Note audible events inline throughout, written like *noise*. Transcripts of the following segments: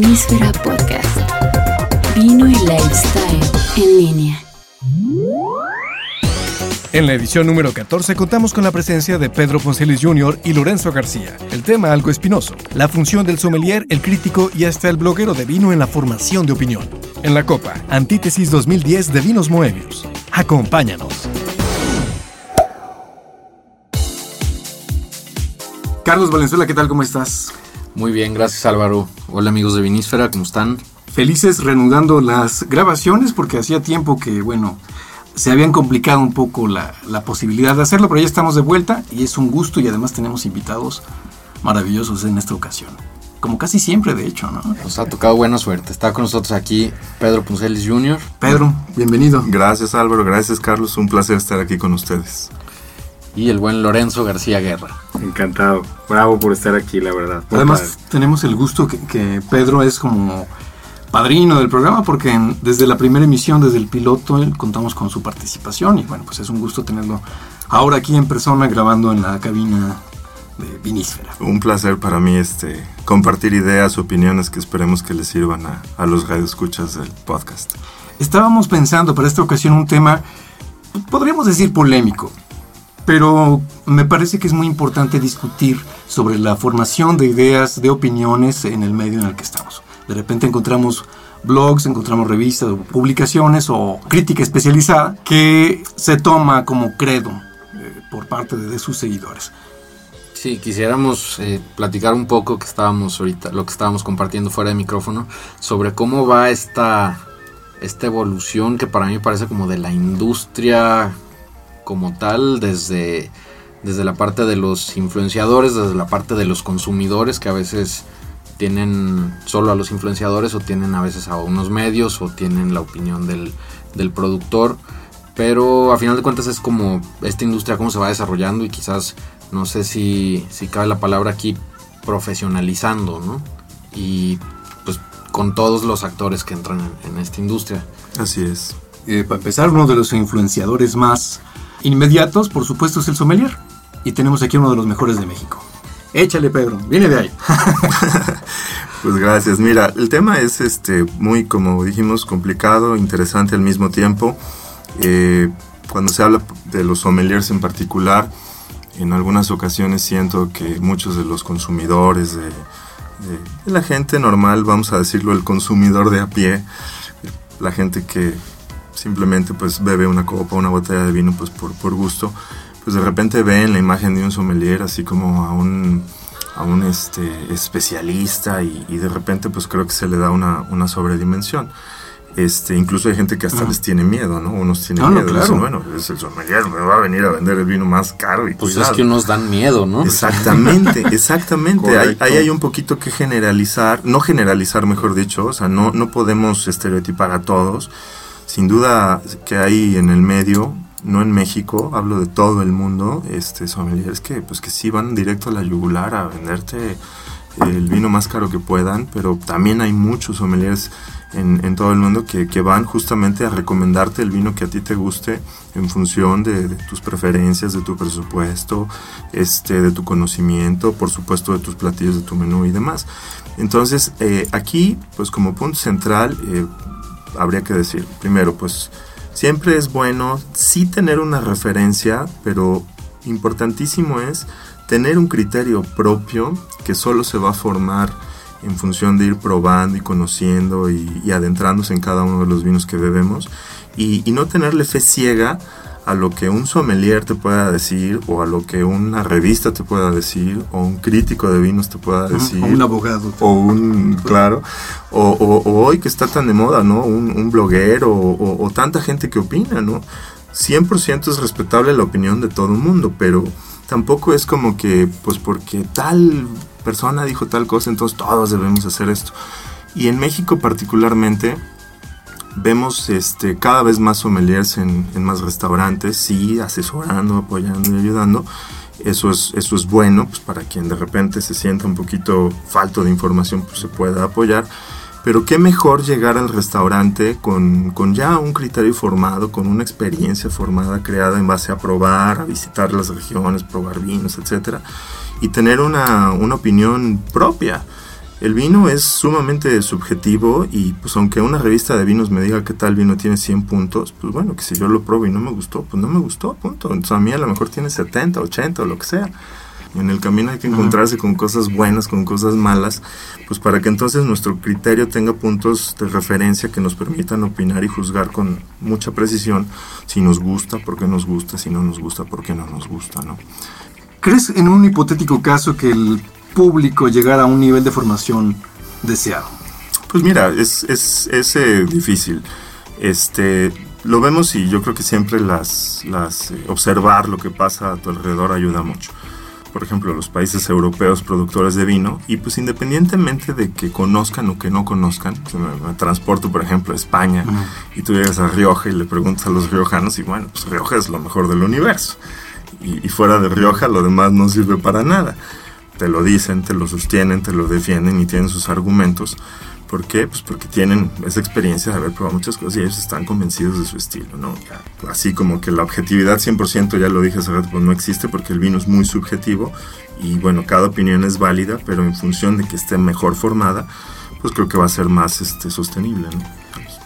Vinísfera Podcast. Vino y lifestyle en línea. En la edición número 14 contamos con la presencia de Pedro Poncelis Jr. y Lorenzo García. El tema algo espinoso, la función del sommelier, el crítico y hasta el bloguero de vino en la formación de opinión. En la Copa, Antítesis 2010 de Vinos Moebius. Acompáñanos. Carlos Valenzuela, ¿qué tal? ¿Cómo estás? Muy bien, gracias Álvaro. Hola amigos de Vinísfera, ¿cómo están? Felices reanudando las grabaciones porque hacía tiempo que, bueno, se habían complicado un poco la, la, posibilidad de hacerlo, pero ya estamos de vuelta y es un gusto y además tenemos invitados maravillosos en esta ocasión. Como casi siempre, de hecho, ¿no? Nos ha tocado buena suerte. Está con nosotros aquí Pedro Puncelis Jr. Pedro, bienvenido. Gracias Álvaro, gracias Carlos, un placer estar aquí con ustedes y el buen Lorenzo García Guerra. Encantado, bravo por estar aquí, la verdad. Además, tenemos el gusto que, Pedro es como padrino del programa porque desde la primera emisión, desde el piloto, contamos con su participación y bueno, pues es un gusto tenerlo ahora aquí en persona grabando en la cabina de Vinísfera. Un placer para mí este compartir ideas, opiniones que esperemos que les sirvan a, a los radioescuchas del podcast. Estábamos pensando para esta ocasión un tema, podríamos decir polémico, pero me parece que es muy importante discutir sobre la formación de ideas, de opiniones en el medio en el que estamos. De repente encontramos blogs, encontramos revistas, publicaciones o crítica especializada que se toma como credo eh, por parte de, sus seguidores. Sí, quisiéramos eh, platicar un poco que estábamos ahorita, lo que estábamos compartiendo fuera de micrófono, sobre cómo va esta, esta evolución que para mí parece como de la industria como tal, desde, desde la parte de los influenciadores, desde la parte de los consumidores, que a veces tienen solo a los influenciadores o tienen a veces a unos medios o tienen la opinión del, del productor. Pero a final de cuentas es como esta industria, cómo se va desarrollando y quizás, no sé si, si cabe la palabra aquí, profesionalizando, ¿no? Y pues con todos los actores que entran en, esta industria. Así es. Eh, para empezar, uno de los influenciadores más inmediatos, por supuesto, es el sommelier. Y tenemos aquí uno de los mejores de México. Échale, Pedro, viene de ahí. *laughs* pues gracias. Mira, el tema es este muy, como dijimos, complicado, interesante al mismo tiempo. Eh, cuando se habla de los sommeliers en particular, en algunas ocasiones siento que muchos de los consumidores, de, la gente normal, vamos a decirlo, el consumidor de a pie, la gente que simplemente pues bebe una copa, una botella de vino pues por, por gusto, pues de repente ven la imagen de un sommelier así como a un, a un este, especialista y, de repente pues creo que se le da una, una sobredimensión. Este, incluso hay gente que hasta les tiene miedo, ¿no? Unos tienen miedo. claro. bueno, es el sommelier, me va a venir a vender el vino más caro. Y pues es que unos dan miedo, ¿no? Exactamente, *laughs* exactamente. ahí, hay un poquito que generalizar, no generalizar, mejor dicho, o sea, no, no podemos estereotipar a todos sin duda que hay en el medio, no en México, hablo de todo el mundo, este, sommeliers que, pues que sí van directo a la yugular a venderte el vino más caro que puedan, pero también hay muchos sommeliers en, todo el mundo que, van justamente a recomendarte el vino que a ti te guste en función de, tus preferencias, de tu presupuesto, este, de tu conocimiento, por supuesto de tus platillos, de tu menú y demás. Entonces, eh, aquí, pues como punto central, eh, habría que decir. Primero, pues siempre es bueno sí tener una referencia, pero importantísimo es tener un criterio propio que solo se va a formar en función de ir probando y conociendo y, adentrándose en cada uno de los vinos que bebemos y, y no tenerle fe ciega a lo que un sommelier te pueda decir o a lo que una revista te pueda decir o un crítico de vinos te pueda decir. O un abogado. O un, claro, o, hoy que está tan de moda, ¿no? Un, un bloguero o, tanta gente que opina, ¿no? 100% es respetable la opinión de todo el mundo, pero tampoco es como que, pues porque tal persona dijo tal cosa, entonces todos debemos hacer esto. Y en México particularmente, vemos este, cada vez más sommeliers en, más restaurantes, sí, asesorando, apoyando y ayudando. Eso es, eso es bueno, pues para quien de repente se sienta un poquito falto de información, pues se pueda apoyar. Pero qué mejor llegar al restaurante con, con, ya un criterio formado, con una experiencia formada, creada en base a probar, a visitar las regiones, probar vinos, etc. Y tener una, una opinión propia El vino es sumamente subjetivo y pues aunque una revista de vinos me diga que tal vino tiene 100 puntos, pues bueno, que si yo lo pruebo y no me gustó, pues no me gustó, punto. Entonces a mí a lo mejor tiene 70, 80 o lo que sea. En el camino hay que encontrarse con cosas buenas, con cosas malas, pues para que entonces nuestro criterio tenga puntos de referencia que nos permitan opinar y juzgar con mucha precisión si nos gusta, por qué nos gusta, si no nos gusta, por qué no nos gusta, ¿no? ¿Crees en un hipotético caso que el público llegara a un nivel de formación deseado? Pues mira, es, es, es eh, difícil. Este, lo vemos y yo creo que siempre las, las eh, observar lo que pasa a tu alrededor ayuda mucho por ejemplo, los países europeos productores de vino, y pues independientemente de que conozcan o que no conozcan, me, transporto, por ejemplo, a España, y tú llegas a Rioja y le preguntas a los riojanos, y bueno, pues Rioja es lo mejor del universo, y, y fuera de Rioja lo demás no sirve para nada. Te lo dicen, te lo sostienen, te lo defienden y tienen sus argumentos. ¿Por qué? Pues porque tienen esa experiencia de haber probado muchas cosas y ellos están convencidos de su estilo, ¿no? Así como que la objetividad 100%, ya lo dije hace rato, pues no existe porque el vino es muy subjetivo y bueno, cada opinión es válida, pero en función de que esté mejor formada, pues creo que va a ser más este, sostenible, ¿no?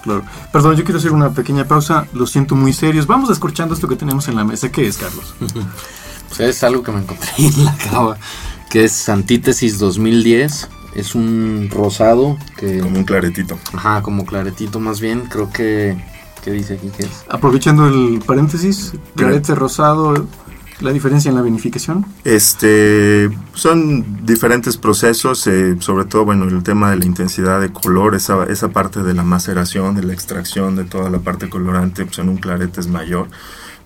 Claro. Perdón, yo quiero hacer una pequeña pausa, lo siento muy serios. Vamos escuchando esto que tenemos en la mesa. ¿Qué es, Carlos? *laughs* pues es algo que me encontré en la cava, que es Antítesis 2010 es un rosado que... Como un claretito. Ajá, como claretito más bien. Creo que... ¿Qué dice aquí que es? Aprovechando el paréntesis, clarete rosado, ¿la diferencia en la vinificación? Este, son diferentes procesos, eh, sobre todo, bueno, el tema de la intensidad de color, esa, esa parte de la maceración, de la extracción, de toda la parte colorante, pues en un clarete es mayor.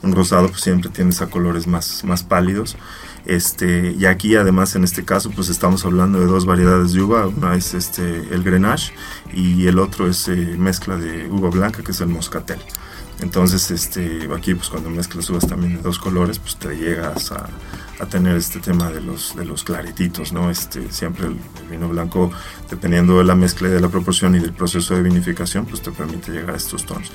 Un rosado pues siempre tiene a colores más, más pálidos. Este, y aquí además en este caso pues estamos hablando de dos variedades de uva, una es este, el Grenache y el otro es eh, mezcla de uva blanca que es el Moscatel. Entonces este, aquí pues cuando mezclas uvas también de dos colores pues te llegas a, a tener este tema de los, de los claretitos, ¿no? Este, siempre el, vino blanco, dependiendo de la mezcla y de la proporción y del proceso de vinificación, pues te permite llegar a estos tonos.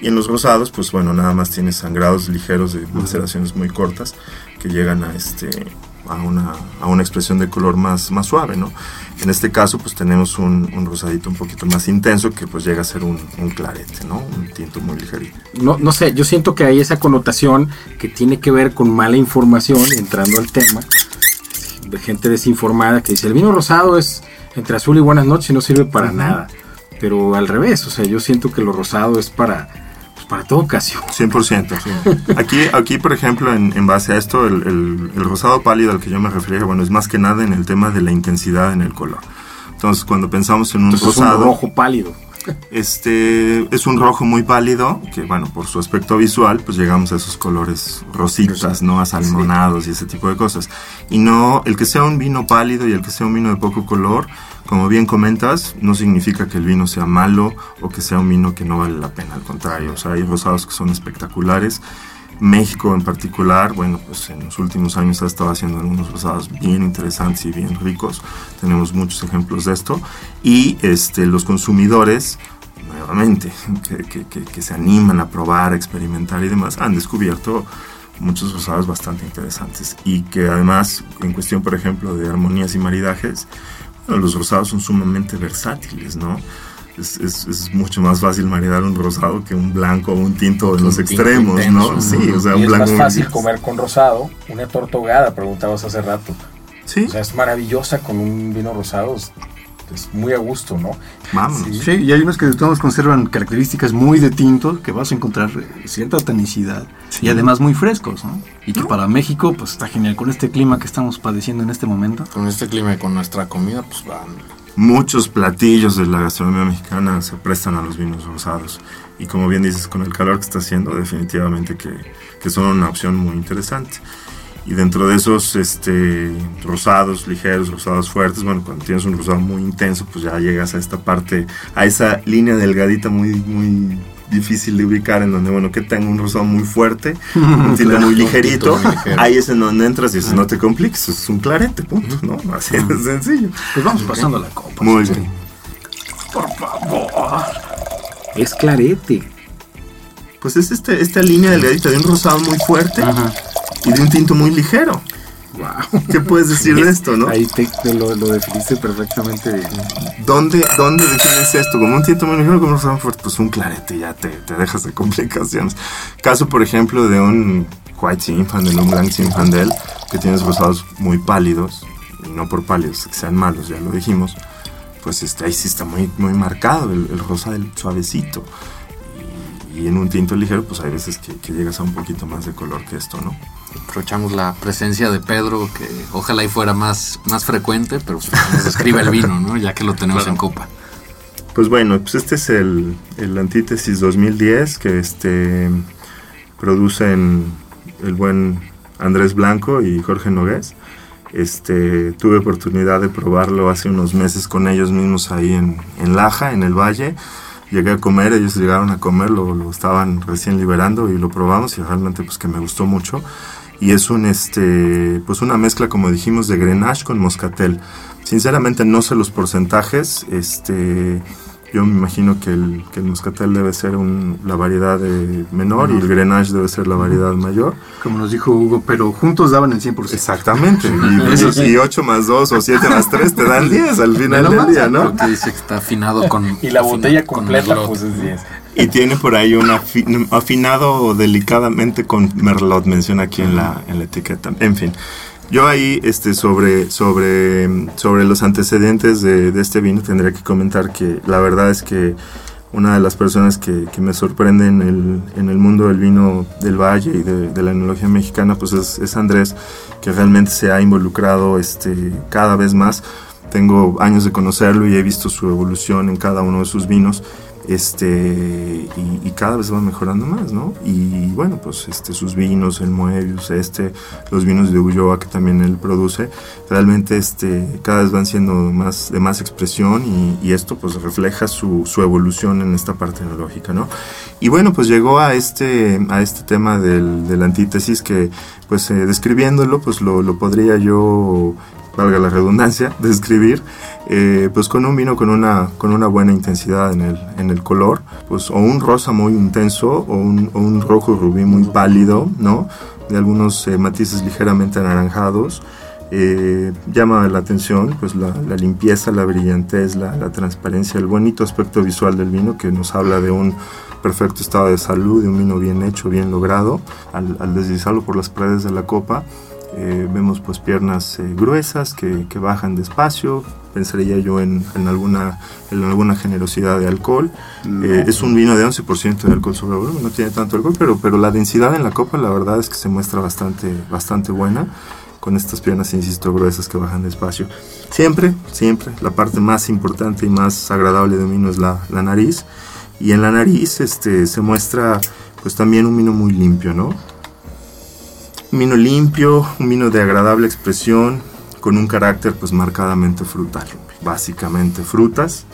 Y en los rosados, pues bueno, nada más tienes sangrados ligeros de maceraciones muy cortas que llegan a este a una, a una expresión de color más, más suave, ¿no? En este caso, pues tenemos un, un, rosadito un poquito más intenso que pues llega a ser un, un, clarete, ¿no? Un tinto muy ligerito. No, no sé, yo siento que hay esa connotación que tiene que ver con mala información, entrando al tema, de gente desinformada que dice, el vino rosado es entre azul y buenas noches y no sirve para nada. Pero al revés, o sea, yo siento que lo rosado es para para toda ocasión. 100%. Aquí, aquí por ejemplo, en, base a esto, el, rosado pálido al que yo me refería, bueno, es más que nada en el tema de la intensidad en el color. Entonces, cuando pensamos en un rosado... Es un rojo pálido. Este es un rojo muy pálido, que bueno, por su aspecto visual, pues llegamos a esos colores rositas, ¿no? Asalmonados y ese tipo de cosas. Y no, el que sea un vino pálido y el que sea un vino de poco color, como bien comentas, no significa que el vino sea malo o que sea un vino que no vale la pena, al contrario, o sea, hay rosados que son espectaculares. México en particular, bueno, pues en los últimos años ha estado haciendo algunos rosados bien interesantes y bien ricos. Tenemos muchos ejemplos de esto. Y este, los consumidores, nuevamente, que, que, que, se animan a probar, a experimentar y demás, han descubierto muchos rosados bastante interesantes. Y que además, en cuestión, por ejemplo, de armonías y maridajes, los rosados son sumamente versátiles, ¿no? Es, es, mucho más fácil maridar un rosado que un blanco o un tinto en los extremos, ¿no? Sí, o sea, un blanco. Es más fácil comer con rosado una torta ahogada, preguntabas hace rato. Sí. O sea, es maravillosa con un vino rosado es muy a gusto, ¿no? Vamos. Sí. y hay unos que todos conservan características muy de tinto, que vas a encontrar eh, cierta tanicidad y además muy frescos, ¿no? Y que para México, pues está genial con este clima que estamos padeciendo en este momento. Con este clima y con nuestra comida, pues van. Muchos platillos de la gastronomía mexicana se prestan a los vinos rosados. Y como bien dices, con el calor que está haciendo, definitivamente que, que son una opción muy interesante y dentro de esos este, rosados ligeros, rosados fuertes, bueno, cuando tienes un rosado muy intenso, pues ya llegas a esta parte, a esa línea delgadita muy, muy difícil de ubicar en donde, bueno, que tengo un rosado muy fuerte, *laughs* un tinte muy ligerito, ahí es en donde entras y dices, no te compliques, es un clarete, punto, ¿no? Así de sencillo. Pues vamos pasando la copa. Muy bien. Por favor. Es clarete. Pues es este, esta línea delgadita de un rosado muy fuerte. Ajá y de un tinto muy ligero. ¿Qué puedes decir de esto, no? Ahí te, te lo, lo definiste perfectamente. bien. ¿Dónde, ¿Dónde defines esto? Como un tinto muy ligero, como un Frankfurt, pues un clarete ya te, te dejas de complicaciones. Caso, por ejemplo, de un White Zinfandel, un Blanc Zinfandel, que tienes rosados muy pálidos, y no por pálidos que sean malos, ya lo dijimos, pues este, ahí sí está muy, muy marcado el, el rosa del suavecito. Y, en un tinto ligero, pues hay veces que, que llegas a un poquito más de color que esto, ¿no? Aprovechamos la presencia de Pedro, que ojalá y fuera más, más frecuente, pero pues, nos describe el vino, ¿no? Ya que lo tenemos en copa. Pues bueno, pues este es el, el Antítesis 2010 que este producen el buen Andrés Blanco y Jorge Nogués. Este, tuve oportunidad de probarlo hace unos meses con ellos mismos ahí en, en Laja, en el Valle. Llegué a comer, ellos llegaron a comer, lo, lo estaban recién liberando y lo probamos y realmente pues que me gustó mucho. Y es un, este, pues una mezcla, como dijimos, de Grenache con Moscatel. Sinceramente no sé los porcentajes, este, yo me imagino que el, que el Moscatel debe ser un- la variedad de menor y el Grenache debe ser la variedad mayor. Como nos dijo Hugo, pero juntos daban el 100%. Exactamente. *laughs* Y, y 8 más 2 o 7 más 3 te dan 10 al final del día, ¿no? Creo que dice que está afinado con. Y la botella con completa, merlot. pues es 10. Y tiene por ahí un afi- afinado delicadamente con Merlot, menciona aquí en la, en la etiqueta. En fin, yo ahí este, sobre, sobre, sobre los antecedentes de, de este vino tendría que comentar que la verdad es que una de las personas que, que me sorprende en el, en el mundo del vino del Valle y de, de la enología mexicana pues es, es Andrés, que realmente se ha involucrado este, cada vez más. Tengo años de conocerlo y he visto su evolución en cada uno de sus vinos este y, cada vez va mejorando más, ¿no? Y bueno, pues este sus vinos, el Moebius, este, los vinos de Ulloa que también él produce, realmente este cada vez van siendo más de más expresión y, esto pues refleja su, evolución en esta parte enológica, ¿no? Y bueno, pues llegó a este a este tema del, del antítesis que pues eh, describiéndolo pues lo, lo podría yo valga la redundancia, describir, eh, pues con un vino con una, con una buena intensidad en el, en el color, pues o un rosa muy intenso o un, o un rojo rubí muy pálido, ¿no? De algunos eh, matices ligeramente anaranjados. Eh, llama la atención pues la, la limpieza, la brillantez, la, la transparencia, el bonito aspecto visual del vino que nos habla de un perfecto estado de salud, de un vino bien hecho, bien logrado. Al, al deslizarlo por las paredes de la copa, eh, vemos pues piernas eh, gruesas que, que, bajan despacio. Pensaría yo en, en, alguna, en alguna generosidad de alcohol. No. Eh, es un vino de 11% de alcohol sobre volumen, no tiene tanto alcohol, pero, pero la densidad en la copa la verdad es que se muestra bastante, bastante buena con estas piernas, insisto, gruesas que bajan despacio. Siempre, siempre, la parte más importante y más agradable de un vino es la, la nariz. Y en la nariz este, se muestra pues también un vino muy limpio, ¿no? Un vino limpio, un vino de agradable expresión, con un carácter pues marcadamente frutal. Básicamente frutas.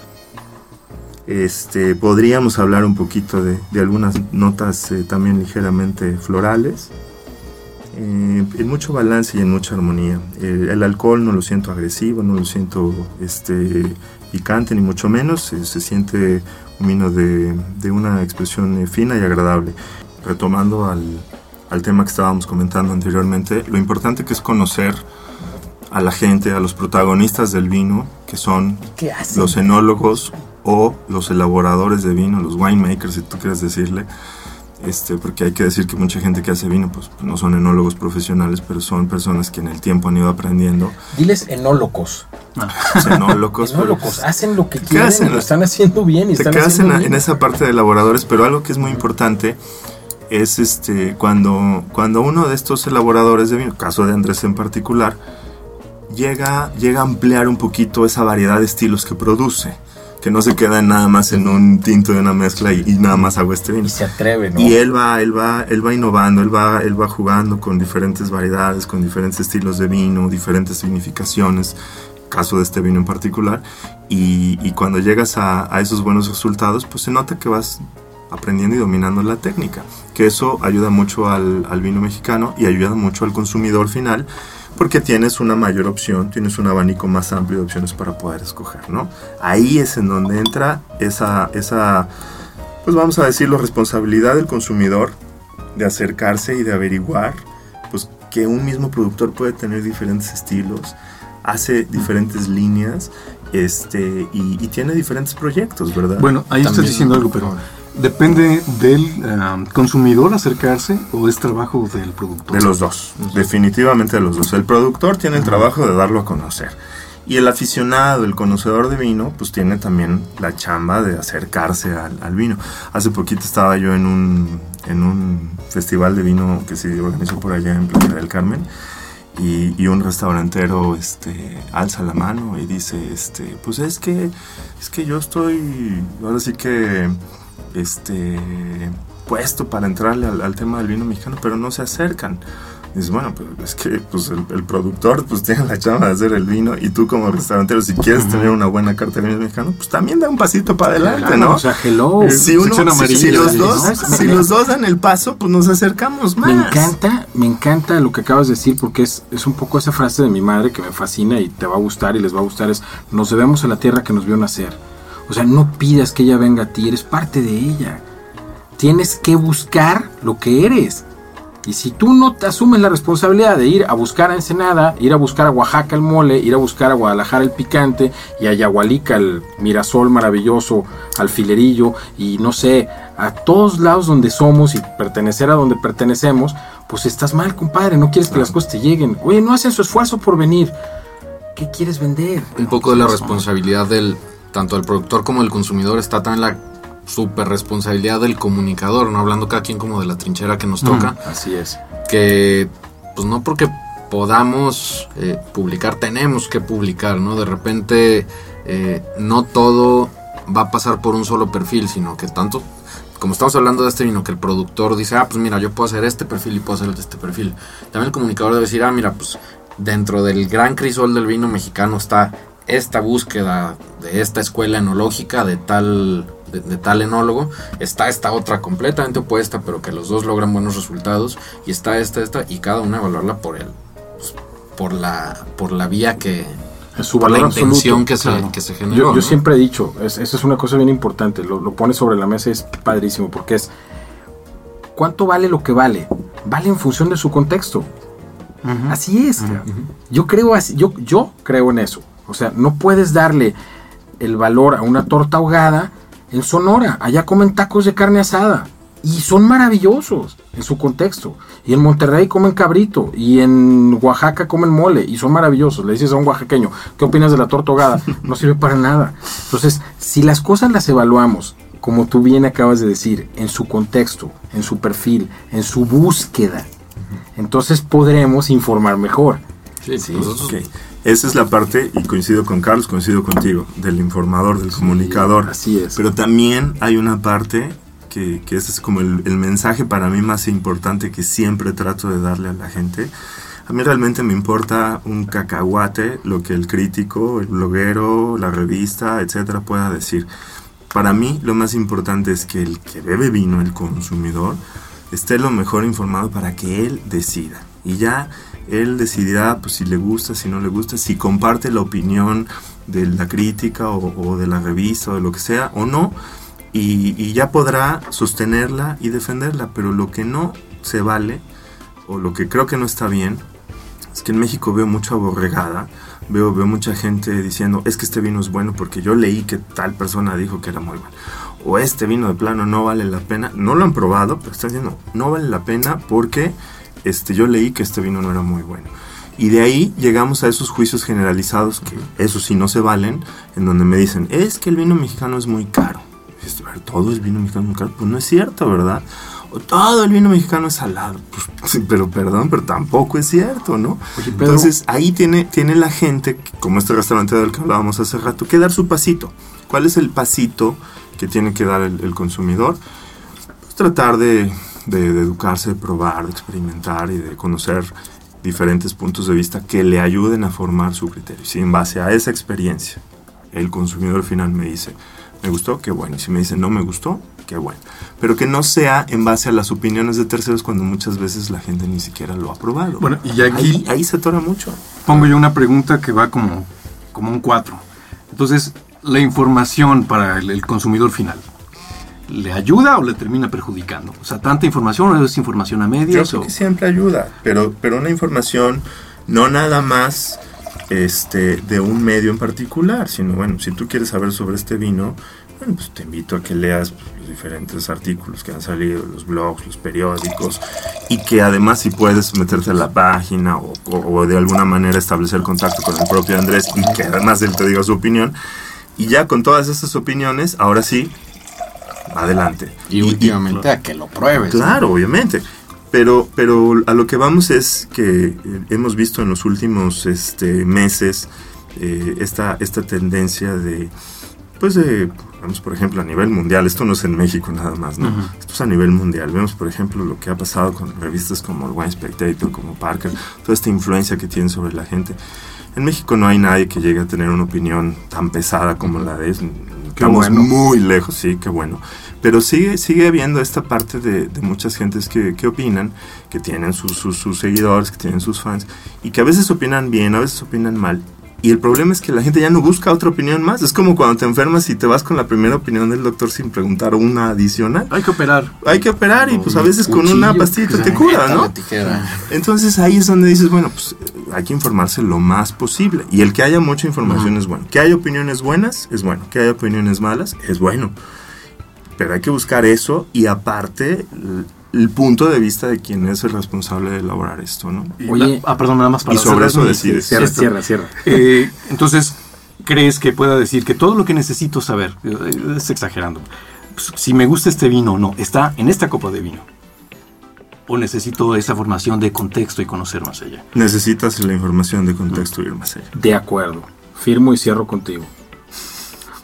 Este, podríamos hablar un poquito de, de algunas notas eh, también ligeramente florales. Eh, en mucho balance y en mucha armonía. Eh, el alcohol no lo siento agresivo, no lo siento este, picante, ni mucho menos. Eh, se siente un vino de, de una expresión fina y agradable. Retomando al, al tema que estábamos comentando anteriormente, lo importante que es conocer a la gente, a los protagonistas del vino, que son los enólogos o los elaboradores de vino, los winemakers, si tú quieres decirle. Este, porque hay que decir que mucha gente que hace vino, pues no son enólogos profesionales, pero son personas que en el tiempo han ido aprendiendo. Diles enólogos. Ah. Pues, enólogos, enólogos pero, hacen lo que quieren, hacen? lo están haciendo bien y te están quedas haciendo en, bien. en esa parte de elaboradores, pero algo que es muy importante es este cuando, cuando uno de estos elaboradores de vino, caso de Andrés en particular, llega, llega a ampliar un poquito esa variedad de estilos que produce. Que no se queda nada más en un tinto de una mezcla y, y nada más hago este vino. Y se atreve, ¿no? Y él va, él va, él va innovando, él va, él va jugando con diferentes variedades, con diferentes estilos de vino, diferentes significaciones, caso de este vino en particular. Y, y cuando llegas a, a esos buenos resultados, pues se nota que vas aprendiendo y dominando la técnica, que eso ayuda mucho al, al, vino mexicano y ayuda mucho al consumidor final, porque tienes una mayor opción, tienes un abanico más amplio de opciones para poder escoger, ¿no? Ahí es en donde entra esa, esa pues vamos a decirlo, responsabilidad del consumidor de acercarse y de averiguar, pues que un mismo productor puede tener diferentes estilos, hace diferentes líneas este, y, y tiene diferentes proyectos, ¿verdad? Bueno, ahí estás diciendo algo, pero depende del um, consumidor acercarse o es trabajo del productor. De los dos, definitivamente de los dos. El productor tiene el trabajo de darlo a conocer. Y el aficionado, el conocedor de vino, pues tiene también la chamba de acercarse al, al vino. Hace poquito estaba yo en un, en un festival de vino que se organizó por allá en Playa del Carmen. Y, y un restaurantero este, alza la mano y dice, este, pues es que, es que yo estoy, ahora sí que, este, puesto para entrarle al, al tema del vino mexicano, pero no se acercan. Dices, bueno, pues es que pues, el, el productor pues *laughs* tiene la chamba de hacer el vino y tú como restaurantero, si quieres tener una buena carta de vino mexicano, pues también da un pasito para adelante, Claro, ¿no? O sea, hello. si, uno, si- si los dos, *laughs* si los dos dan el paso, pues nos acercamos más. Me encanta, me encanta lo que acabas de decir porque es, es un poco esa frase de mi madre que me fascina y te va a gustar y les va a gustar es nos debemos a la tierra que nos vio nacer. O sea, no pidas que ella venga a ti, eres parte de ella. Tienes que buscar lo que eres. Y si tú no te asumes la responsabilidad de ir a buscar a Ensenada, ir a buscar a Oaxaca el mole, ir a buscar a Guadalajara el picante y a Yagualica el mirasol maravilloso, alfilerillo y no sé, a todos lados donde somos y pertenecer a donde pertenecemos, pues estás mal, compadre, no quieres que las cosas te lleguen. Oye, no hacen su esfuerzo por venir. ¿Qué quieres vender? un poco de la responsabilidad del tanto del productor como del consumidor está también la super responsabilidad del comunicador, no hablando cada quien como de la trinchera que nos toca, Así es. que pues no porque podamos eh, publicar tenemos que publicar, ¿no? De repente eh, no todo va a pasar por un solo perfil, sino que tanto como estamos hablando de este vino, que el productor dice, ah, pues mira, yo puedo hacer este perfil y puedo hacer el este perfil. También el comunicador debe decir, ah, mira, pues dentro del gran crisol del vino mexicano está esta búsqueda de esta escuela enológica de tal de, de tal enólogo está esta otra completamente opuesta pero que los dos logran buenos resultados y está esta esta y cada una evaluarla por el pues, por la por la vía que Es su por la valor intención absoluto, que se claro. que se generó Yo, yo ¿no? siempre he dicho, es, eso es una cosa bien importante, lo, lo pones sobre la mesa y es padrísimo, porque es, ¿cuánto vale lo que vale? Vale en función de su contexto. Así es. Yo creo así, yo, yo creo en eso. O sea, no puedes darle el valor a una torta ahogada en Sonora. Allá comen tacos de carne asada. Y son maravillosos en su contexto. Y en Monterrey comen cabrito. Y en Oaxaca comen mole. Y son maravillosos. Le dices a un oaxaqueño, ¿qué opinas de la torta ahogada? *laughs* No sirve para nada. Entonces, si las cosas las evaluamos, como tú bien acabas de decir, en su contexto, en su perfil, en su búsqueda, entonces podremos informar mejor. Sí, nosotros- Ok. Esa es la parte, y coincido con Carlos, coincido contigo, del informador, del comunicador. así es. Pero también hay una parte que, que ese es como el, el mensaje para mí más importante que siempre trato de darle a la gente. A mí realmente me importa un cacahuate lo que el crítico, el bloguero, la revista, etcétera, pueda decir. Para mí lo más importante es que el que bebe vino, el consumidor, esté lo mejor informado para que él decida. Y ya él decidirá pues, si le gusta, si no le gusta, si comparte la opinión de la crítica o, de la revista o de lo que sea o no. Y, ya podrá sostenerla y defenderla. Pero lo que no se vale o lo que creo que no está bien es que en México veo mucha aborregada. Veo, veo mucha gente diciendo, es que este vino es bueno porque yo leí que tal persona dijo que era muy bueno. O este vino de plano no vale la pena. No lo han probado, pero están diciendo, no vale la pena porque este, yo leí que este vino no era muy bueno. Y de ahí llegamos a esos juicios generalizados que eso sí no se valen, en donde me dicen, es que el vino mexicano es muy caro. Y dices, "A ver, todo el vino mexicano es muy caro. Pues no es cierto, ¿verdad? O todo el vino mexicano es salado. Pues, *laughs* sí, pero perdón, pero tampoco es cierto, ¿no? Oye, Pedro. Entonces ahí tiene, tiene la gente, como este restaurante del que hablábamos hace rato, que dar su pasito. ¿Cuál es el pasito que tiene que dar el, el consumidor? Pues tratar de, de- de educarse, de probar, de experimentar y de conocer diferentes puntos de vista que le ayuden a formar su criterio. Si en base a esa experiencia el consumidor final me dice, me gustó, qué bueno. Y si me dice, no me gustó, qué bueno. Pero que no sea en base a las opiniones de terceros cuando muchas veces la gente ni siquiera lo ha probado. Bueno, y aquí ahí, ahí se atora mucho. pongo yo una pregunta que va como, como un 4. Entonces, la información para el, el consumidor final. Le ayuda o le termina perjudicando? O sea, tanta información o es información a Yo medias. creo o- que siempre ayuda, pero, pero una información no nada más este, de un medio en particular, sino bueno, si tú quieres saber sobre este vino, bueno, pues te invito a que leas pues, los diferentes artículos que han salido, los blogs, los periódicos, y que además si puedes meterte a la página o, o- o de alguna manera establecer contacto con el propio Andrés y que además él te diga su opinión, y ya con todas esas opiniones, ahora sí, adelante. Y, últimamente a que lo pruebes. Claro, obviamente. Pero, pero a lo que vamos es que hemos visto en los últimos este, meses eh, esta, esta tendencia de, pues de, vamos por ejemplo a nivel mundial, esto no es en México nada más, ¿no? Esto es a nivel mundial. Vemos por ejemplo lo que ha pasado con revistas como el Wine Spectator, como Parker, toda esta influencia que tienen sobre la gente. En México no hay nadie que llegue a tener una opinión tan pesada como la de Estamos bueno. muy lejos, sí, qué bueno. Pero sigue, sigue habiendo esta parte de, de muchas gentes que, que opinan, que tienen sus, sus, sus seguidores, que tienen sus fans, y que a veces opinan bien, a veces opinan mal. Y el problema es que la gente ya no busca otra opinión más. Es como cuando te enfermas y te vas con la primera opinión del doctor sin preguntar una adicional. Hay que operar. Hay que operar y pues a veces con una pastillita te cura, ¿no? Entonces ahí es donde dices, bueno, pues hay que informarse lo más posible. Y el que haya mucha información es bueno. Que haya opiniones buenas es bueno. Que haya opiniones malas es bueno. Pero hay que buscar eso y aparte el, punto de vista de quien es el responsable de elaborar esto, ¿no? Y Oye, la- ah, perdón, nada más para y sobre cerrar eso decides. Cierra, cierra, cierra. Eh, entonces, ¿crees que pueda decir que todo lo que necesito saber, eh, es exagerando, pues, si me gusta este vino o no, está en esta copa de vino? ¿O necesito esa formación de contexto y conocer más allá? Necesitas la información de contexto y ir más allá. De acuerdo. Firmo y cierro contigo.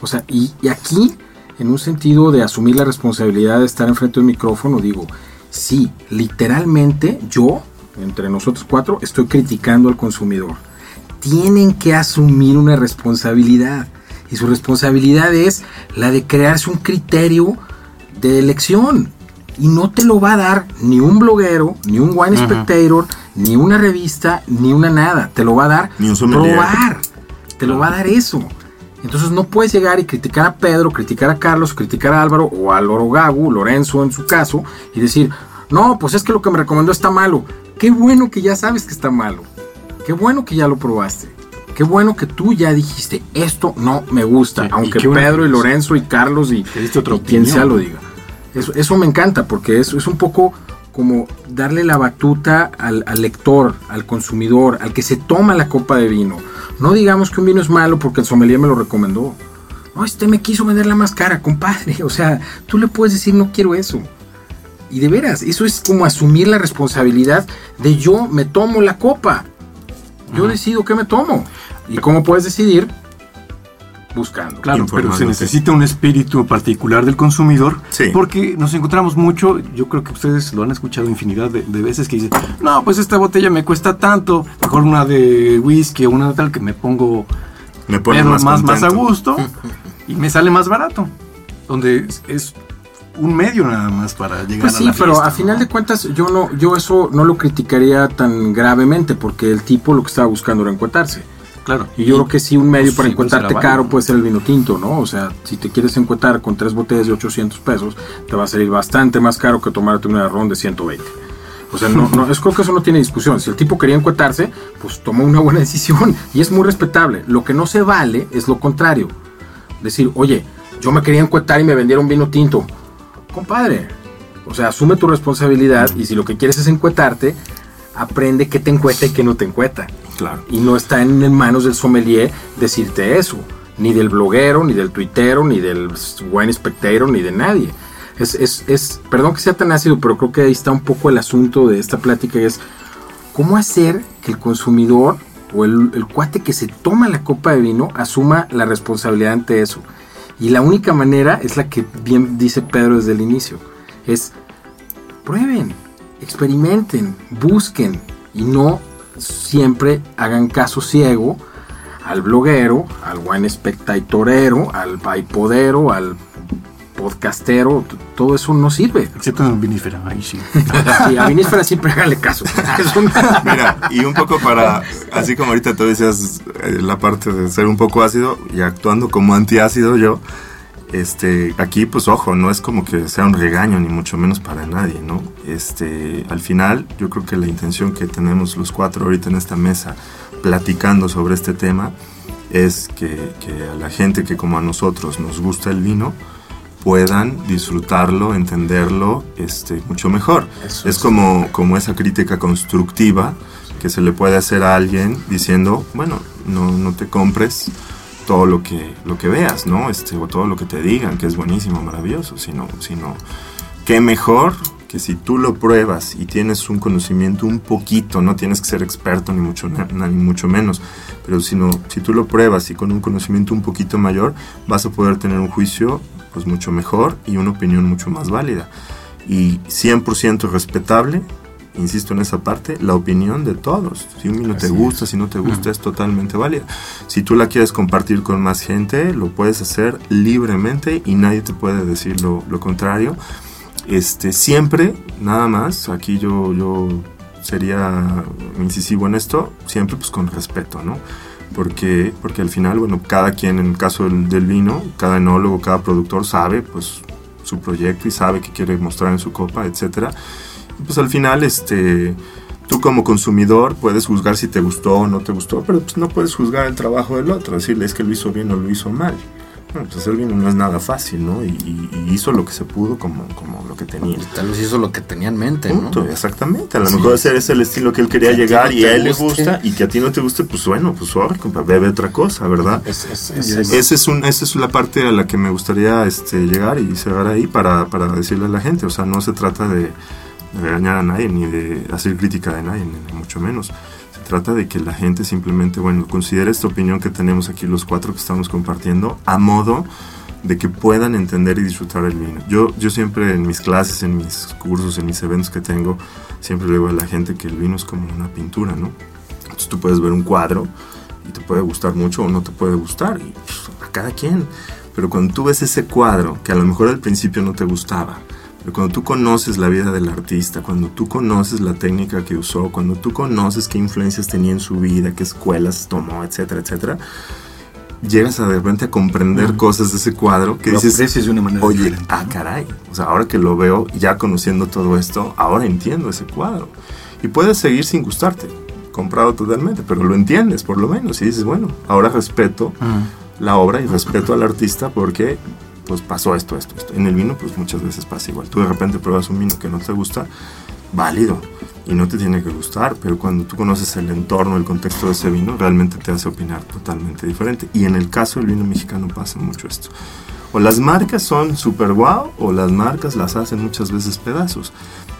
O sea, y, y aquí, en un sentido de asumir la responsabilidad de estar enfrente de un micrófono, digo, sí, literalmente yo, entre nosotros cuatro, estoy criticando al consumidor. Tienen que asumir una responsabilidad. Y su responsabilidad es la de crearse un criterio de elección. Y no te lo va a dar ni un bloguero, ni un wine spectator, ni una revista, ni una nada. Te lo va a dar Ni un probar. Te lo va a dar eso. Entonces no puedes llegar y criticar a Pedro, criticar a Carlos, criticar a Álvaro o a Loro Gagu, Lorenzo en su caso, y decir, no, pues es que lo que me recomendó está malo. Qué bueno que ya sabes que está malo. Qué bueno que ya lo probaste. Qué bueno que tú ya dijiste, esto no me gusta. Sí, aunque Pedro y Lorenzo y Carlos y, y quien sea lo diga. Eso, eso me encanta porque es, es un poco como darle la batuta al, al lector, al consumidor, al que se toma la copa de vino. No digamos que un vino es malo porque el sommelier me lo recomendó. No, este me quiso vender la más cara, compadre. O sea, tú le puedes decir no quiero eso. Y de veras, eso es como asumir la responsabilidad de yo me tomo la copa. Yo decido qué me tomo. ¿Y cómo puedes decidir? Buscando. Claro, pero se necesita un espíritu particular del consumidor, Sí. porque nos encontramos mucho, yo creo que ustedes lo han escuchado infinidad de, de veces que dicen, no, pues esta botella me cuesta tanto, mejor una de whisky o una de tal que me pongo Me pone pero más, más, más, a gusto *laughs* y me sale más barato, donde es, es un medio nada más para llegar Pues a sí, la pero fiesta, a final ¿no? de cuentas yo no, yo eso no lo criticaría tan gravemente porque el tipo lo que estaba buscando era encuetarse. Claro. Y yo creo que sí, un medio pues, para sí, pues, caro puede ser el vino tinto, ¿no? O sea, si te quieres encuetar con tres botellas de 800 pesos, te va a salir bastante más caro que tomarte una ron de 120. O sea, no, no, es, creo que eso no tiene discusión. Si el tipo quería encuetarse, pues tomó una buena *laughs* decisión y es muy respetable. Lo que no se vale es lo contrario. Decir, oye, yo me quería encuetar y me vendieron vino tinto. Compadre, o sea, asume tu responsabilidad y si lo que quieres es encuetarte, aprende qué te encueta y qué no te encueta. Y no está en, manos del sommelier decirte eso. Ni del bloguero, ni del tuitero, ni del wine spectator, ni de nadie. Es, es, es, perdón que sea tan ácido, pero creo que ahí está un poco el asunto de esta plática. es cómo hacer que el consumidor o el, el cuate que se toma la copa de vino asuma la responsabilidad ante eso. Y la única manera es la que bien dice Pedro desde el inicio. Es prueben, experimenten, busquen y no siempre hagan caso ciego al bloguero, al wine spectatorero, al podero, al podcastero, todo eso no sirve. Excepto en vinífera, ahí sí. *laughs* Sí, a Vinísfera siempre háganle caso. *laughs* Mira, y un poco para, así como ahorita tú decías eh, la parte de ser un poco ácido y actuando como antiácido yo, Este, aquí pues ojo, no es como que sea un regaño ni mucho menos para nadie, ¿no? Este, al final yo creo que la intención que tenemos los cuatro ahorita en esta mesa platicando sobre este tema es que, que a la gente que como a nosotros nos gusta el vino puedan disfrutarlo, entenderlo este, mucho mejor. Eso es es. como, como esa crítica constructiva que se le puede hacer a alguien diciendo, bueno, no, no te compres todo lo que, lo que veas, ¿no? Este, o todo lo que te digan, que es buenísimo, maravilloso, sino, sino qué mejor que si tú lo pruebas y tienes un conocimiento un poquito, no tienes que ser experto ni mucho, ni mucho menos, pero sino, si tú lo pruebas y con un conocimiento un poquito mayor, vas a poder tener un juicio pues mucho mejor y una opinión mucho más válida. Y 100% respetable, insisto en esa parte, la opinión de todos. Si un vino te gusta, si no te gusta, es totalmente válida. Si tú la quieres compartir con más gente, lo puedes hacer libremente y nadie te puede decir lo, lo contrario. Este, siempre, nada más, aquí yo, yo sería incisivo en esto, siempre pues con respeto, ¿no? Porque, porque al final, bueno, cada quien, en el caso del, del vino, cada enólogo, cada productor sabe pues su proyecto y sabe qué quiere mostrar en su copa, etcétera. Pues al final, este, tú como consumidor puedes juzgar si te gustó o no te gustó, pero pues no puedes juzgar el trabajo del otro, decirle es que lo hizo bien o lo hizo mal. Bueno, pues hacer vino no es nada fácil, ¿no? Y, y- y hizo lo que se pudo como, como lo que tenía. Tal vez hizo lo que tenía en mente, ¿no? Exactamente. A lo Sí. mejor ese es el estilo que él quería Que a ti llegar no y a él le gusta y que a ti no te guste, pues bueno, pues compa, bebe otra cosa, ¿verdad? Es- es- es- Ese es- un, esa es la parte a la que me gustaría este, llegar y cerrar ahí para, para decirle a la gente. O sea, no se trata de regañar a nadie ni de hacer crítica de nadie, ni mucho menos. Se trata de que la gente simplemente, bueno, considere esta opinión que tenemos aquí los cuatro que estamos compartiendo a modo de que puedan entender y disfrutar el vino. Yo, yo siempre en mis clases, en mis cursos, en mis eventos que tengo, siempre le digo a la gente que el vino es como una pintura, ¿no? Entonces tú puedes ver un cuadro y te puede gustar mucho o no te puede gustar, y pues, a cada quien. Pero cuando tú ves ese cuadro, que a lo mejor al principio no te gustaba, pero cuando tú conoces la vida del artista, cuando tú conoces la técnica que usó, cuando tú conoces qué influencias tenía en su vida, qué escuelas tomó, etcétera, etcétera, llegas a de repente a comprender cosas de ese cuadro que Lo dices, de una manera Oye, diferente. ah, caray. O sea, ahora que lo veo, ya conociendo todo esto, ahora entiendo ese cuadro. Y puedes seguir sin gustarte, comprado totalmente, pero lo entiendes por lo menos. Y dices, bueno, ahora respeto la obra y respeto al artista porque pues pasó esto, esto, esto. En el vino, pues muchas veces pasa igual. Tú de repente pruebas un vino que no te gusta, válido. Y no te tiene que gustar, pero cuando tú conoces el entorno, el contexto de ese vino, realmente te hace opinar totalmente diferente. Y en el caso del vino mexicano pasa mucho esto. O las marcas son super guau, o las marcas las hacen muchas veces pedazos.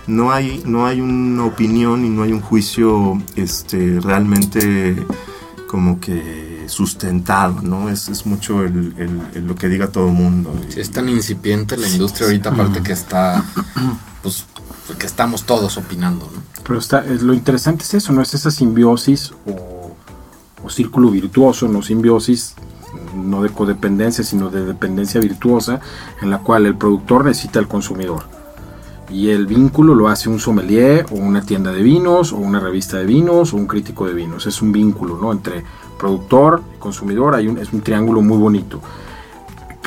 No hay, no hay una opinión y no hay un juicio este, realmente como que sustentado, ¿no? Es, es mucho el, el- el lo que diga todo el mundo. Sí, es tan incipiente la industria ahorita, aparte que está, pues, que estamos todos opinando, ¿no? Pero está, es- lo interesante es eso, no es esa simbiosis o, o círculo virtuoso, no simbiosis, no de codependencia, sino de dependencia virtuosa, en la cual el productor necesita al consumidor. Y el vínculo lo hace un sommelier o una tienda de vinos o una revista de vinos o un crítico de vinos. Es un vínculo ¿no? entre productor y consumidor, hay un, es un triángulo muy bonito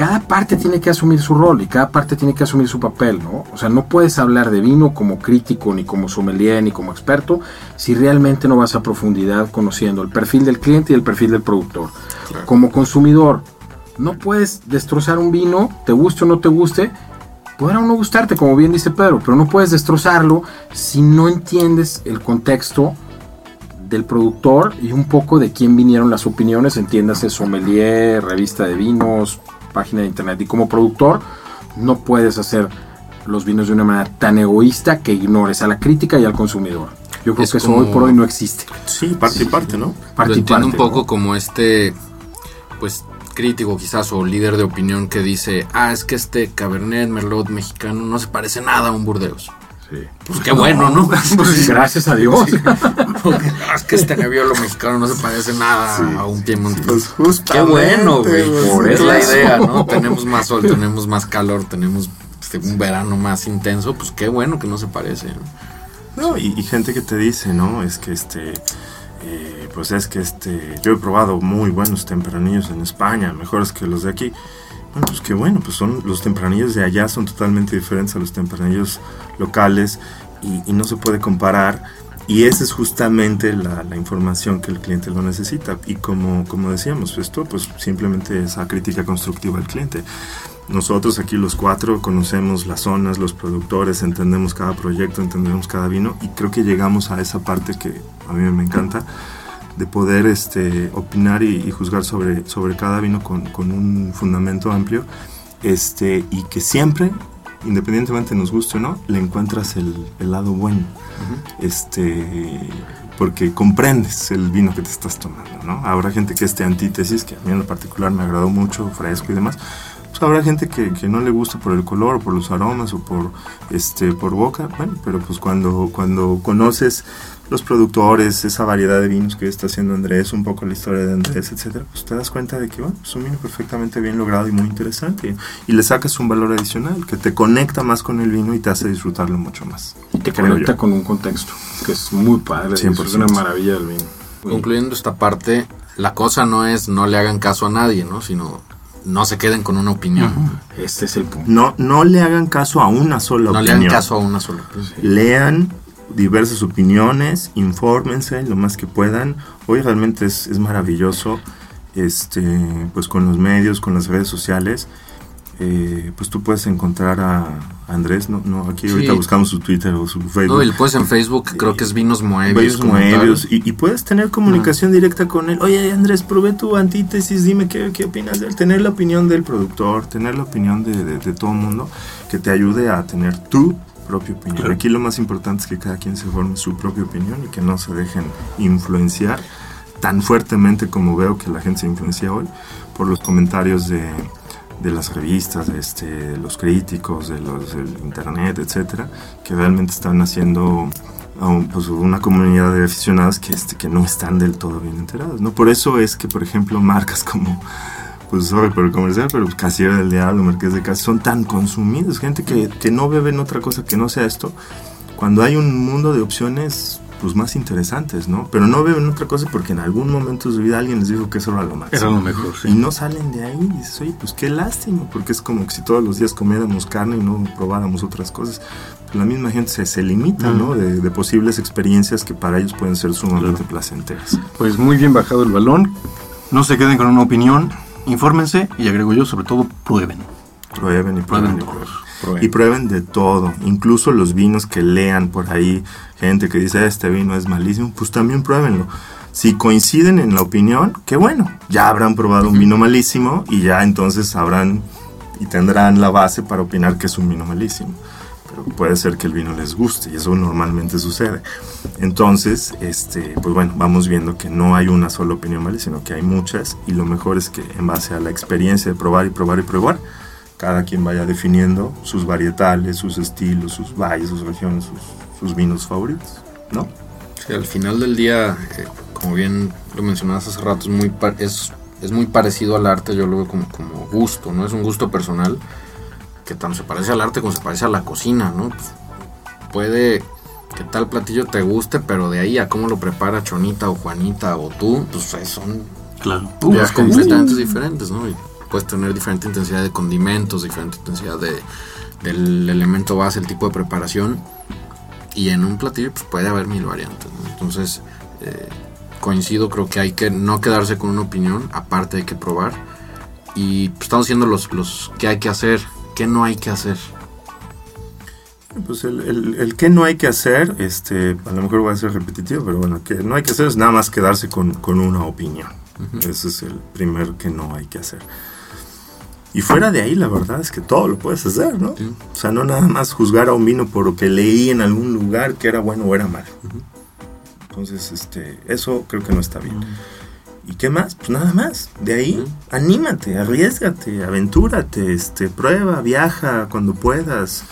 cada parte tiene que asumir su rol y cada parte tiene que asumir su papel, ¿no? O sea, no puedes hablar de vino como crítico, ni como sommelier, ni como experto, si realmente no vas a profundidad conociendo el perfil del cliente y el perfil del productor. Como consumidor, no puedes destrozar un vino, te guste o no te guste, podrá o no gustarte, como bien dice Pedro, pero no puedes destrozarlo si no entiendes el contexto del productor y un poco de quién vinieron las opiniones, entiéndase sommelier, revista de vinos, página de internet. Y como productor no puedes hacer los vinos de una manera tan egoísta que ignores a la crítica y al consumidor. Yo creo Es que eso como- hoy por hoy no existe. Sí, parte y parte, ¿no? Parte Lo y entiendo un parte, poco ¿no? como este, pues, crítico quizás o líder de opinión que dice, ah, es que este Cabernet Merlot mexicano no se parece nada a un Burdeos. Pues qué bueno, ¿no? *laughs* Pues, gracias a Dios. Porque, "Ah, es que este Nebbiolo mexicano no se parece nada a un Piemonte. Pues Qué bueno, güey. pues, Por sí, es la idea, ¿no? Tenemos más sol, tenemos más calor, tenemos este, un verano más intenso. Pues qué bueno que no se parece. ¿no? No, y, y gente que te dice, ¿no? Es que este, eh, pues es que este, yo he probado muy buenos tempranillos en España, mejores que los de aquí. Bueno, pues qué bueno, pues son los tempranillos de allá son totalmente diferentes a los tempranillos locales y, y no se puede comparar y esa es justamente la, la, información que el cliente lo necesita y como, como decíamos, esto pues simplemente esa crítica constructiva al cliente. Nosotros aquí los cuatro conocemos las zonas, los productores, entendemos cada proyecto, entendemos cada vino y creo que llegamos a esa parte que a mí me encanta de poder este, opinar y, y juzgar sobre, sobre cada vino con, con, un fundamento amplio este, y que siempre, independientemente nos guste o no, le encuentras el, el lado bueno. Uh -huh. este, porque comprendes el vino que te estás tomando. ¿no? Habrá gente que este antítesis, que a mí en lo particular me agradó mucho, fresco y demás, pues habrá gente que, que, no le gusta por el color, o por los aromas, o por, este, por boca, bueno, pero pues cuando, cuando conoces los productores, esa variedad de vinos que está haciendo Andrés, un poco la historia de Andrés, etcétera, pues te das cuenta de que bueno, es un vino perfectamente bien logrado y muy interesante. Y, le sacas un valor adicional que te conecta más con el vino y te hace disfrutarlo mucho más. Y te conecta yo. con un contexto, que es muy padre, 100%. es una maravilla del vino. Concluyendo esta parte, la cosa no es no le hagan caso a nadie, ¿no? Sino no se queden con una opinión. Uh -huh. Este es el punto. No, no le hagan caso a una sola no opinión. No le hagan caso a una sola opinión. Lean diversas opiniones, infórmense lo más que puedan. Hoy realmente es, es maravilloso, este, pues con los medios, con las redes sociales. Eh, pues tú puedes encontrar a Andrés, no, no aquí sí. ahorita buscamos su Twitter o su Facebook. No, y puedes en Facebook, creo que es Vinos Moebius. Vinos Moebius, y, y, puedes tener comunicación ah. directa con él. Oye, Andrés, probé tu antítesis, dime qué, qué opinas de él. Tener la opinión del productor, tener la opinión de, de, de todo el mundo que te ayude a tener tu propia opinión. Claro. Aquí lo más importante es que cada quien se forme su propia opinión y que no se dejen influenciar tan fuertemente como veo que la gente se influencia hoy por los comentarios de, de las revistas, de, este, los críticos, de los del internet, etcétera, que realmente están haciendo pues, una comunidad de aficionados que, este, que no están del todo bien enterados. ¿no? Por eso es que, por ejemplo, marcas como pues sorry por el comercial, pero Casiera del Diablo, Marqués de Casa, son tan consumidos, gente que, que no beben otra cosa que no sea esto, cuando hay un mundo de opciones pues más interesantes, ¿no? Pero no beben otra cosa porque en algún momento de su vida alguien les dijo que eso era lo máximo. Era lo mejor, sí. Y no salen de ahí y dices, oye, pues qué lástima, porque es como que si todos los días comiéramos carne y no probáramos otras cosas. Pues la misma gente se, se limita. ¿no? De, de, posibles experiencias que para ellos pueden ser sumamente claro. placenteras. Pues muy bien bajado el balón. No se queden con una opinión, infórmense y agrego yo, sobre todo, prueben. Prueben y prueben. prueben, prueben. Y prueben de todo, incluso los vinos que lean por ahí, gente que dice este vino es malísimo, pues también pruébenlo. Si coinciden en la opinión, qué bueno, ya habrán probado un vino malísimo y ya entonces sabrán y tendrán la base para opinar que es un vino malísimo. Pero puede ser que el vino les guste y eso normalmente sucede. Entonces, este, pues bueno, vamos viendo que no hay una sola opinión malísima, sino que hay muchas y lo mejor es que en base a la experiencia de probar y probar y probar, cada quien vaya definiendo sus varietales, sus estilos, sus valles, sus regiones, sus, sus vinos favoritos, ¿no? Sí, al final del día, eh, como bien lo mencionabas hace rato, es muy, es, es muy parecido al arte, yo lo veo como, como gusto, ¿no? Es un gusto personal que tanto se parece al arte como se parece a la cocina, ¿no? Pues puede que tal platillo te guste, pero de ahí a cómo lo prepara Chonita o Juanita o tú, pues son claro. ideas completamente diferentes, ¿no? Y puedes tener diferente intensidad de condimentos, diferente intensidad de, del elemento base, el tipo de preparación. Y en un platillo pues puede haber mil variantes. ¿no? Entonces, eh, coincido, creo que hay que no quedarse con una opinión, aparte hay que probar. Y pues, estamos haciendo los, los que hay que hacer, que no hay que hacer. Pues el, el, el, que no hay que hacer, este, a lo mejor va a ser repetitivo, pero bueno, que no hay que hacer es nada más quedarse con, con una opinión. Uh -huh. Ese es el primer que no hay que hacer. Y fuera de ahí, la verdad es que todo lo puedes hacer, ¿no? Sí. O sea, no nada más juzgar a un vino por lo que leí en algún lugar que era bueno o era malo. Uh -huh. Entonces, este, eso creo que no está bien. Uh -huh. ¿Y qué más? Pues nada más. De ahí, anímate, arriesgate, aventúrate, este, prueba, viaja cuando puedas.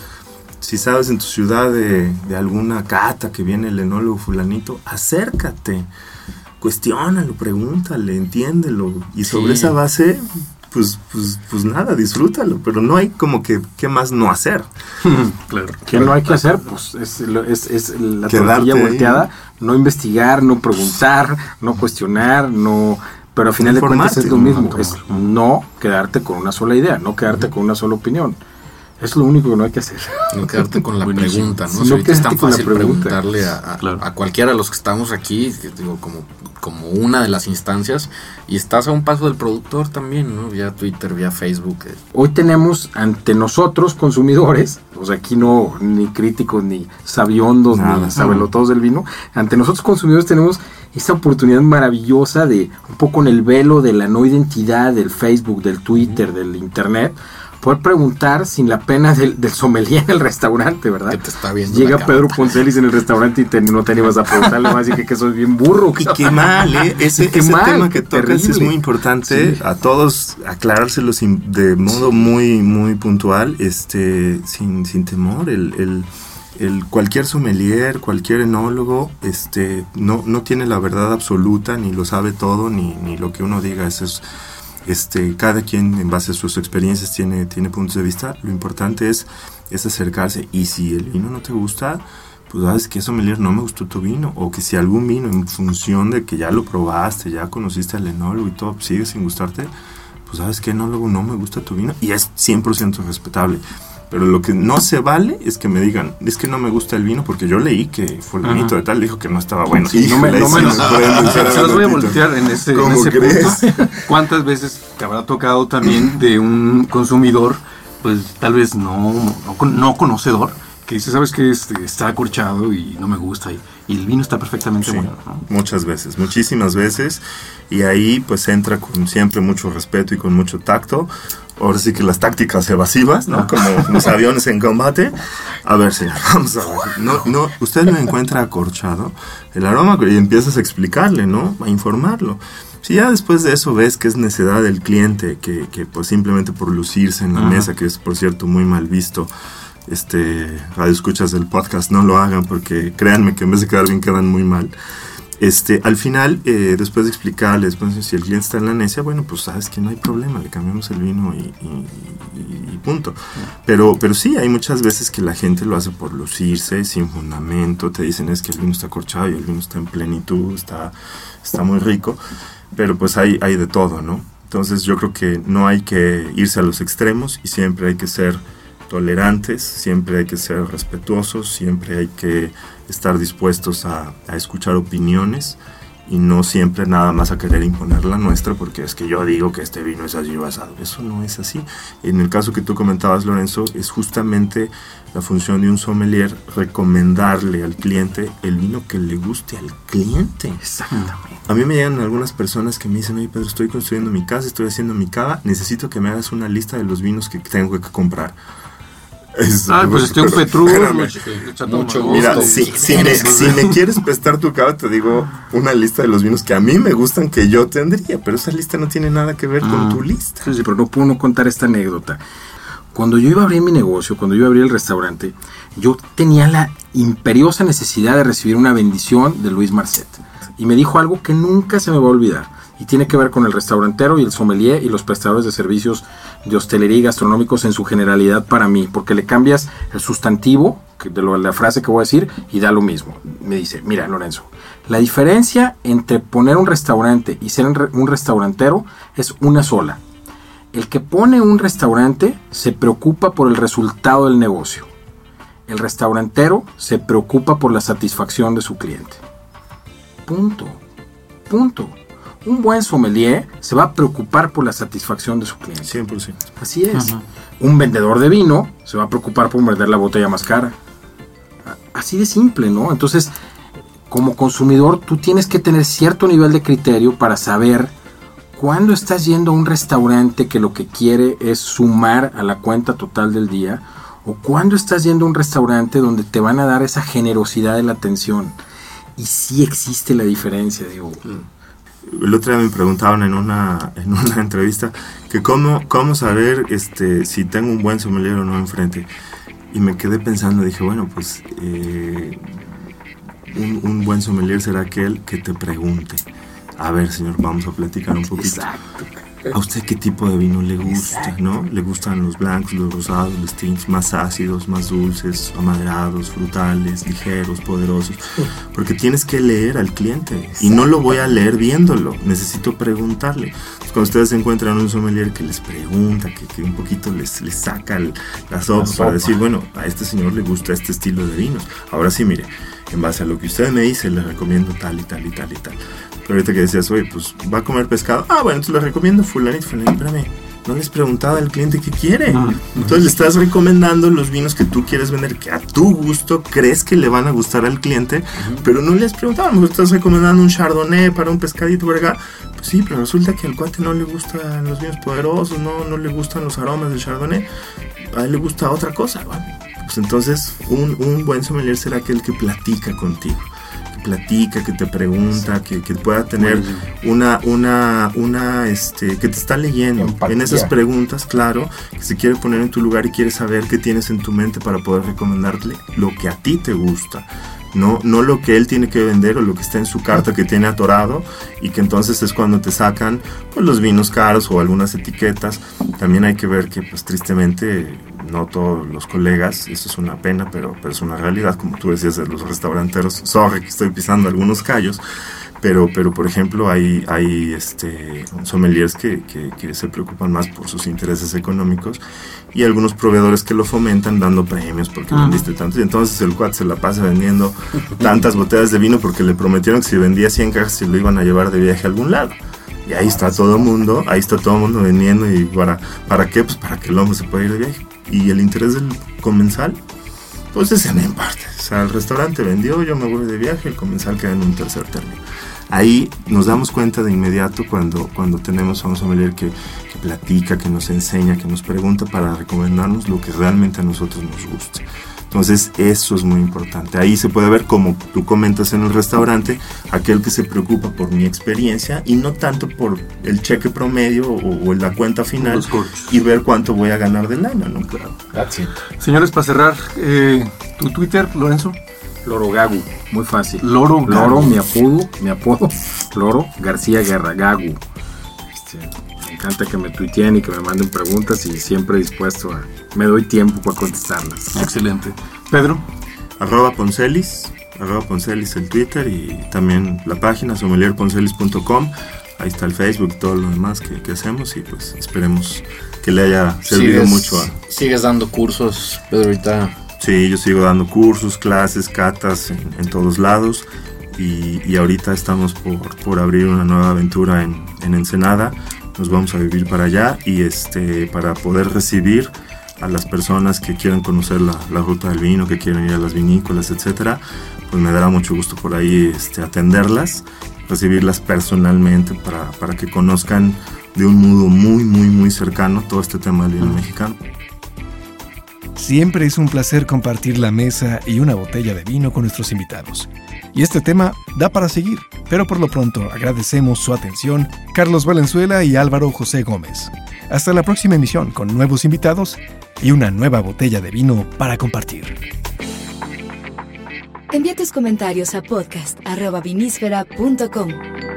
Si sabes en tu ciudad de, de alguna cata que viene el enólogo fulanito, acércate, cuestiónalo, pregúntale, entiéndelo. Y sobre sí. esa base, pues, pues, pues nada, disfrútalo, pero no hay como que qué más no hacer. *laughs* claro. ¿Qué no hay que hacer? Pues es, es, es la tortilla volteada, no investigar, no preguntar, no cuestionar, no Pero al final de cuentas es lo mismo, es no quedarte con una sola idea, no quedarte con una sola opinión. Es lo único que no hay que hacer. No quedarte con la *laughs* Buenísimo. pregunta, ¿no? O no ahorita es tan fácil pregunta. preguntarle a, a- Claro. a cualquiera de los que estamos aquí, que digo, como, como una de las instancias, y estás a un paso del productor también, ¿no? Vía Twitter, vía Facebook. eh. Hoy tenemos ante nosotros consumidores, o sea, aquí no ni críticos, ni sabiondos, Nada. ni sabelotodos del vino, ante nosotros consumidores tenemos esta oportunidad maravillosa de un poco en el velo de la no identidad del Facebook, del Twitter, del Internet, poder preguntar sin la pena del, del sommelier en el restaurante, ¿verdad? Que te está viendo Llega Pedro. Poncelis en el restaurante y te- no te animas a preguntarle más y que, que sos bien burro. Y qué mal, ¿eh? *laughs* Ese, ese mal, tema que tocas es terrible. muy importante. Sí. A todos aclarárselos sin- de modo muy, muy puntual, este, sin, sin temor. El, el- el cualquier sommelier, cualquier enólogo, este, no, no tiene la verdad absoluta, ni lo sabe todo, ni, ni lo que uno diga. Eso es, este, cada quien en base a sus experiencias tiene, tiene puntos de vista. Lo importante es, es acercarse. Y si el vino no te gusta, pues sabes que sommelier no me gustó tu vino. O que si algún vino en función de que ya lo probaste, ya conociste al enólogo y todo, sigue sin gustarte, pues sabes que enólogo no me gusta tu vino. Y es 100% respetable. Pero lo que no se vale es que me digan, es que no me gusta el vino porque yo leí que fulanito de tal dijo que no estaba bueno. Sí, no me- no me pueden echar Se los voy a voltear en ese, en ¿Cómo ese crees? punto. *laughs* ¿Cuántas veces te habrá tocado también *laughs* de un consumidor, pues tal vez no, no, con- no conocedor, que dice, sabes que este, está acorchado y no me gusta y, y el vino está perfectamente Sí, bueno? ¿no? muchas veces, muchísimas veces. Y ahí pues entra con siempre mucho respeto y con mucho tacto. Ahora sí que las tácticas evasivas, ¿no? Como *laughs* los aviones en combate. A ver, señor, *laughs* vamos a ver. No, no, usted lo encuentra acorchado, el aroma, y empiezas a explicarle, ¿no? A informarlo. Si ya después de eso ves que es necedad del cliente, que, que pues simplemente por lucirse en la Ajá. mesa, que es por cierto muy mal visto, este, radio escuchas del podcast, no lo hagan porque créanme que en vez de quedar bien quedan muy mal. Este, al final, eh, después de explicarles, pues, si el cliente está en la necia, bueno, pues sabes que no hay problema, le cambiamos el vino y, y- punto. Pero, pero sí, hay muchas veces que la gente lo hace por lucirse, sin fundamento, te dicen es que el vino está corchado y el vino está en plenitud, está, está muy rico, pero pues hay, hay de todo, ¿no? Entonces yo creo que no hay que irse a los extremos y siempre hay que ser tolerantes, siempre hay que ser respetuosos, siempre hay que estar dispuestos a, a escuchar opiniones y no siempre nada más a querer imponer la nuestra porque es que yo digo que este vino es así o asado. Eso no es así. En el caso que tú comentabas, Lorenzo, es justamente la función de un sommelier recomendarle al cliente el vino que le guste al cliente. Exactamente. A mí me llegan algunas personas que me dicen, oye Pedro, estoy construyendo mi casa, estoy haciendo mi cava, necesito que me hagas una lista de los vinos que tengo que comprar. Es- Ah, pues este un pero- Petrus, espérame. Mucho Mira, gusto. si, si me, si me quieres prestar tu cava, te digo una lista de los vinos que a mí me gustan que yo tendría, pero esa lista no tiene nada que ver con Ah. tu lista. Sí, sí, pero no puedo no contar esta anécdota. Cuando yo iba a abrir mi negocio, cuando yo iba a abrir el restaurante, yo tenía la imperiosa necesidad de recibir una bendición de Luis Marcet. Y me dijo algo que nunca se me va a olvidar. Y tiene que ver con el restaurantero y el sommelier y los prestadores de servicios de hostelería y gastronómicos en su generalidad para mí. Porque le cambias el sustantivo de la frase que voy a decir y da lo mismo. Me dice, mira Lorenzo, la diferencia entre poner un restaurante y ser un restaurantero es una sola. El que pone un restaurante se preocupa por el resultado del negocio. El restaurantero se preocupa por la satisfacción de su cliente. Punto. Punto. Un buen sommelier se va a preocupar por la satisfacción de su cliente. 100%. Así es. Un vendedor de vino se va a preocupar por vender la botella más cara. Así de simple, ¿no? Entonces, como consumidor, tú tienes que tener cierto nivel de criterio para saber cuándo estás yendo a un restaurante que lo que quiere es sumar a la cuenta total del día o cuándo estás yendo a un restaurante donde te van a dar esa generosidad de la atención. Y sí existe la diferencia, digo. El otro día me preguntaban en una, en una *laughs* entrevista que cómo, cómo saber este, si tengo un buen sommelier o no enfrente. Y me quedé pensando, dije, bueno, pues eh, un, un buen sommelier será aquel que te pregunte. A ver, señor, vamos a platicar un poquito. Exacto. A usted qué tipo de vino le gusta, ¿no? Le gustan los blancos, los rosados, los tints más ácidos, más dulces, amaderados, frutales, ligeros, poderosos. *laughs* Porque tienes que leer al cliente. Y no lo voy a leer viéndolo. Necesito preguntarle. cuando ustedes encuentran un sommelier que les pregunta, que, un poquito les, les saca el, la, sopa para decir, bueno, a este señor le gusta este estilo de vinos. Ahora sí, mire, en base a lo que usted me dice, le recomiendo tal y tal y tal y tal. Ahorita que decías, oye, pues va a comer pescado. Ah, bueno, entonces le recomiendo fulanito, fulanito, espérame. No les preguntaba al cliente qué quiere. Entonces le estás recomendando los vinos que tú quieres vender, que a tu gusto crees que le van a gustar al cliente, pero no le has preguntado. A lo mejor estás recomendando un chardonnay para un pescadito, verga. Pues sí, pero resulta que al cuate no le gustan los vinos poderosos, no, no le gustan los aromas del chardonnay. A él le gusta otra cosa, Pues entonces un, un buen sommelier será aquel que platica contigo platica, que te pregunta, que, pueda tener una, una, una, este, que te está leyendo en esas preguntas, claro, que se quiere poner en tu lugar y quiere saber qué tienes en tu mente para poder recomendarle lo que a ti te gusta. No, no lo que él tiene que vender o lo que está en su carta que tiene atorado y que entonces es cuando te sacan pues, los vinos caros o algunas etiquetas. También hay que ver que pues tristemente no todos los colegas, eso es una pena, pero, pero es una realidad, como tú decías de los restauranteros, sorry que estoy pisando algunos callos, pero, pero por ejemplo hay, hay este, sommeliers que, que, se preocupan más por sus intereses económicos y algunos proveedores que lo fomentan dando premios porque vendiste tanto y entonces el cuat se la pasa vendiendo tantas botellas de vino porque le prometieron que si vendía 100 cajas se lo iban a llevar de viaje a algún lado. Y ahí está todo el mundo, ahí está todo el mundo vendiendo y para, ¿para qué? Pues para que el hombre se pueda ir de viaje y el interés del comensal, pues es en parte. O sea, el restaurante vendió, yo me voy de viaje, el comensal queda en un tercer término. Ahí nos damos cuenta de inmediato cuando, cuando tenemos a un sommelier que, que platica, que nos enseña, que nos pregunta para recomendarnos lo que realmente a nosotros nos gusta. Entonces eso es muy importante. Ahí se puede ver, como tú comentas en el restaurante, aquel que se preocupa por mi experiencia y no tanto por el cheque promedio o, la cuenta final y ver cuánto voy a ganar del año, ¿no? Claro. Señores, para cerrar, eh, tu Twitter, Lorenzo. Loro Gagu, muy fácil. Loro Loro, mi apodo, mi apodo, *laughs* Loro García Guerra, Gagu. Este, me encanta que me tuiteen y que me manden preguntas y siempre dispuesto a... Me doy tiempo para contestarlas. Excelente. Pedro. Arroba Poncelis, arroba Poncelis el Twitter y también la página sommelierponcelis.com. Ahí está el Facebook y todo lo demás que, hacemos y pues esperemos que le haya servido mucho a... ¿Sigues dando cursos, Pedro, ahorita? Sí, yo sigo dando cursos, clases, catas en, todos lados y, y, ahorita estamos por, por abrir una nueva aventura en, en Ensenada nos vamos a vivir para allá y este, para poder recibir a las personas que quieran conocer la, ruta del vino, que quieran ir a las vinícolas, etcétera, pues me dará mucho gusto por ahí este, atenderlas, recibirlas personalmente para, para que conozcan de un modo muy, muy, muy cercano todo este tema del vino mexicano. Siempre es un placer compartir la mesa y una botella de vino con nuestros invitados. Y este tema da para seguir, pero por lo pronto agradecemos su atención Carlos Valenzuela y Álvaro José Gómez. Hasta la próxima emisión con nuevos invitados y una nueva botella de vino para compartir. Envía tus comentarios a podcast.vinísfera.com.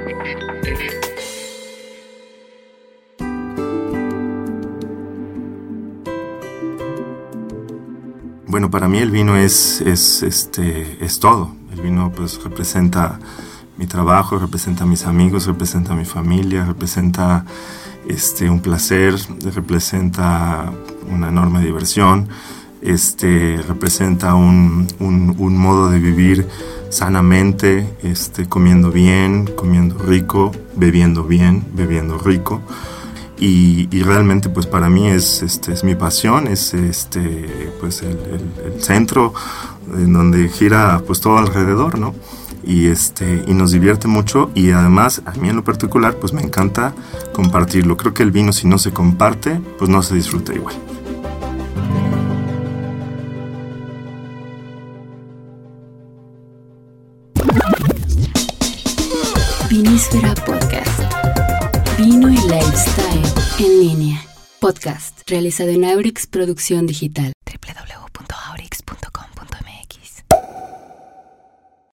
para mí el vino es, es, este, es todo el vino pues representa mi trabajo, representa a mis amigos, representa a mi familia, representa este, un placer, representa una enorme diversión, este, representa un, un, modo de vivir sanamente, este, comiendo bien, comiendo rico, bebiendo bien, bebiendo rico. Y, realmente pues para mí es, este, es mi pasión, es este, pues el centro en donde gira pues todo alrededor, ¿no? Y, este, y nos divierte mucho y además a mí en lo particular pues me encanta compartirlo. Creo que el vino si no se comparte pues no se disfruta igual. Vinísfera en línea. Podcast realizado en Aurix Producción Digital. www.aurix.com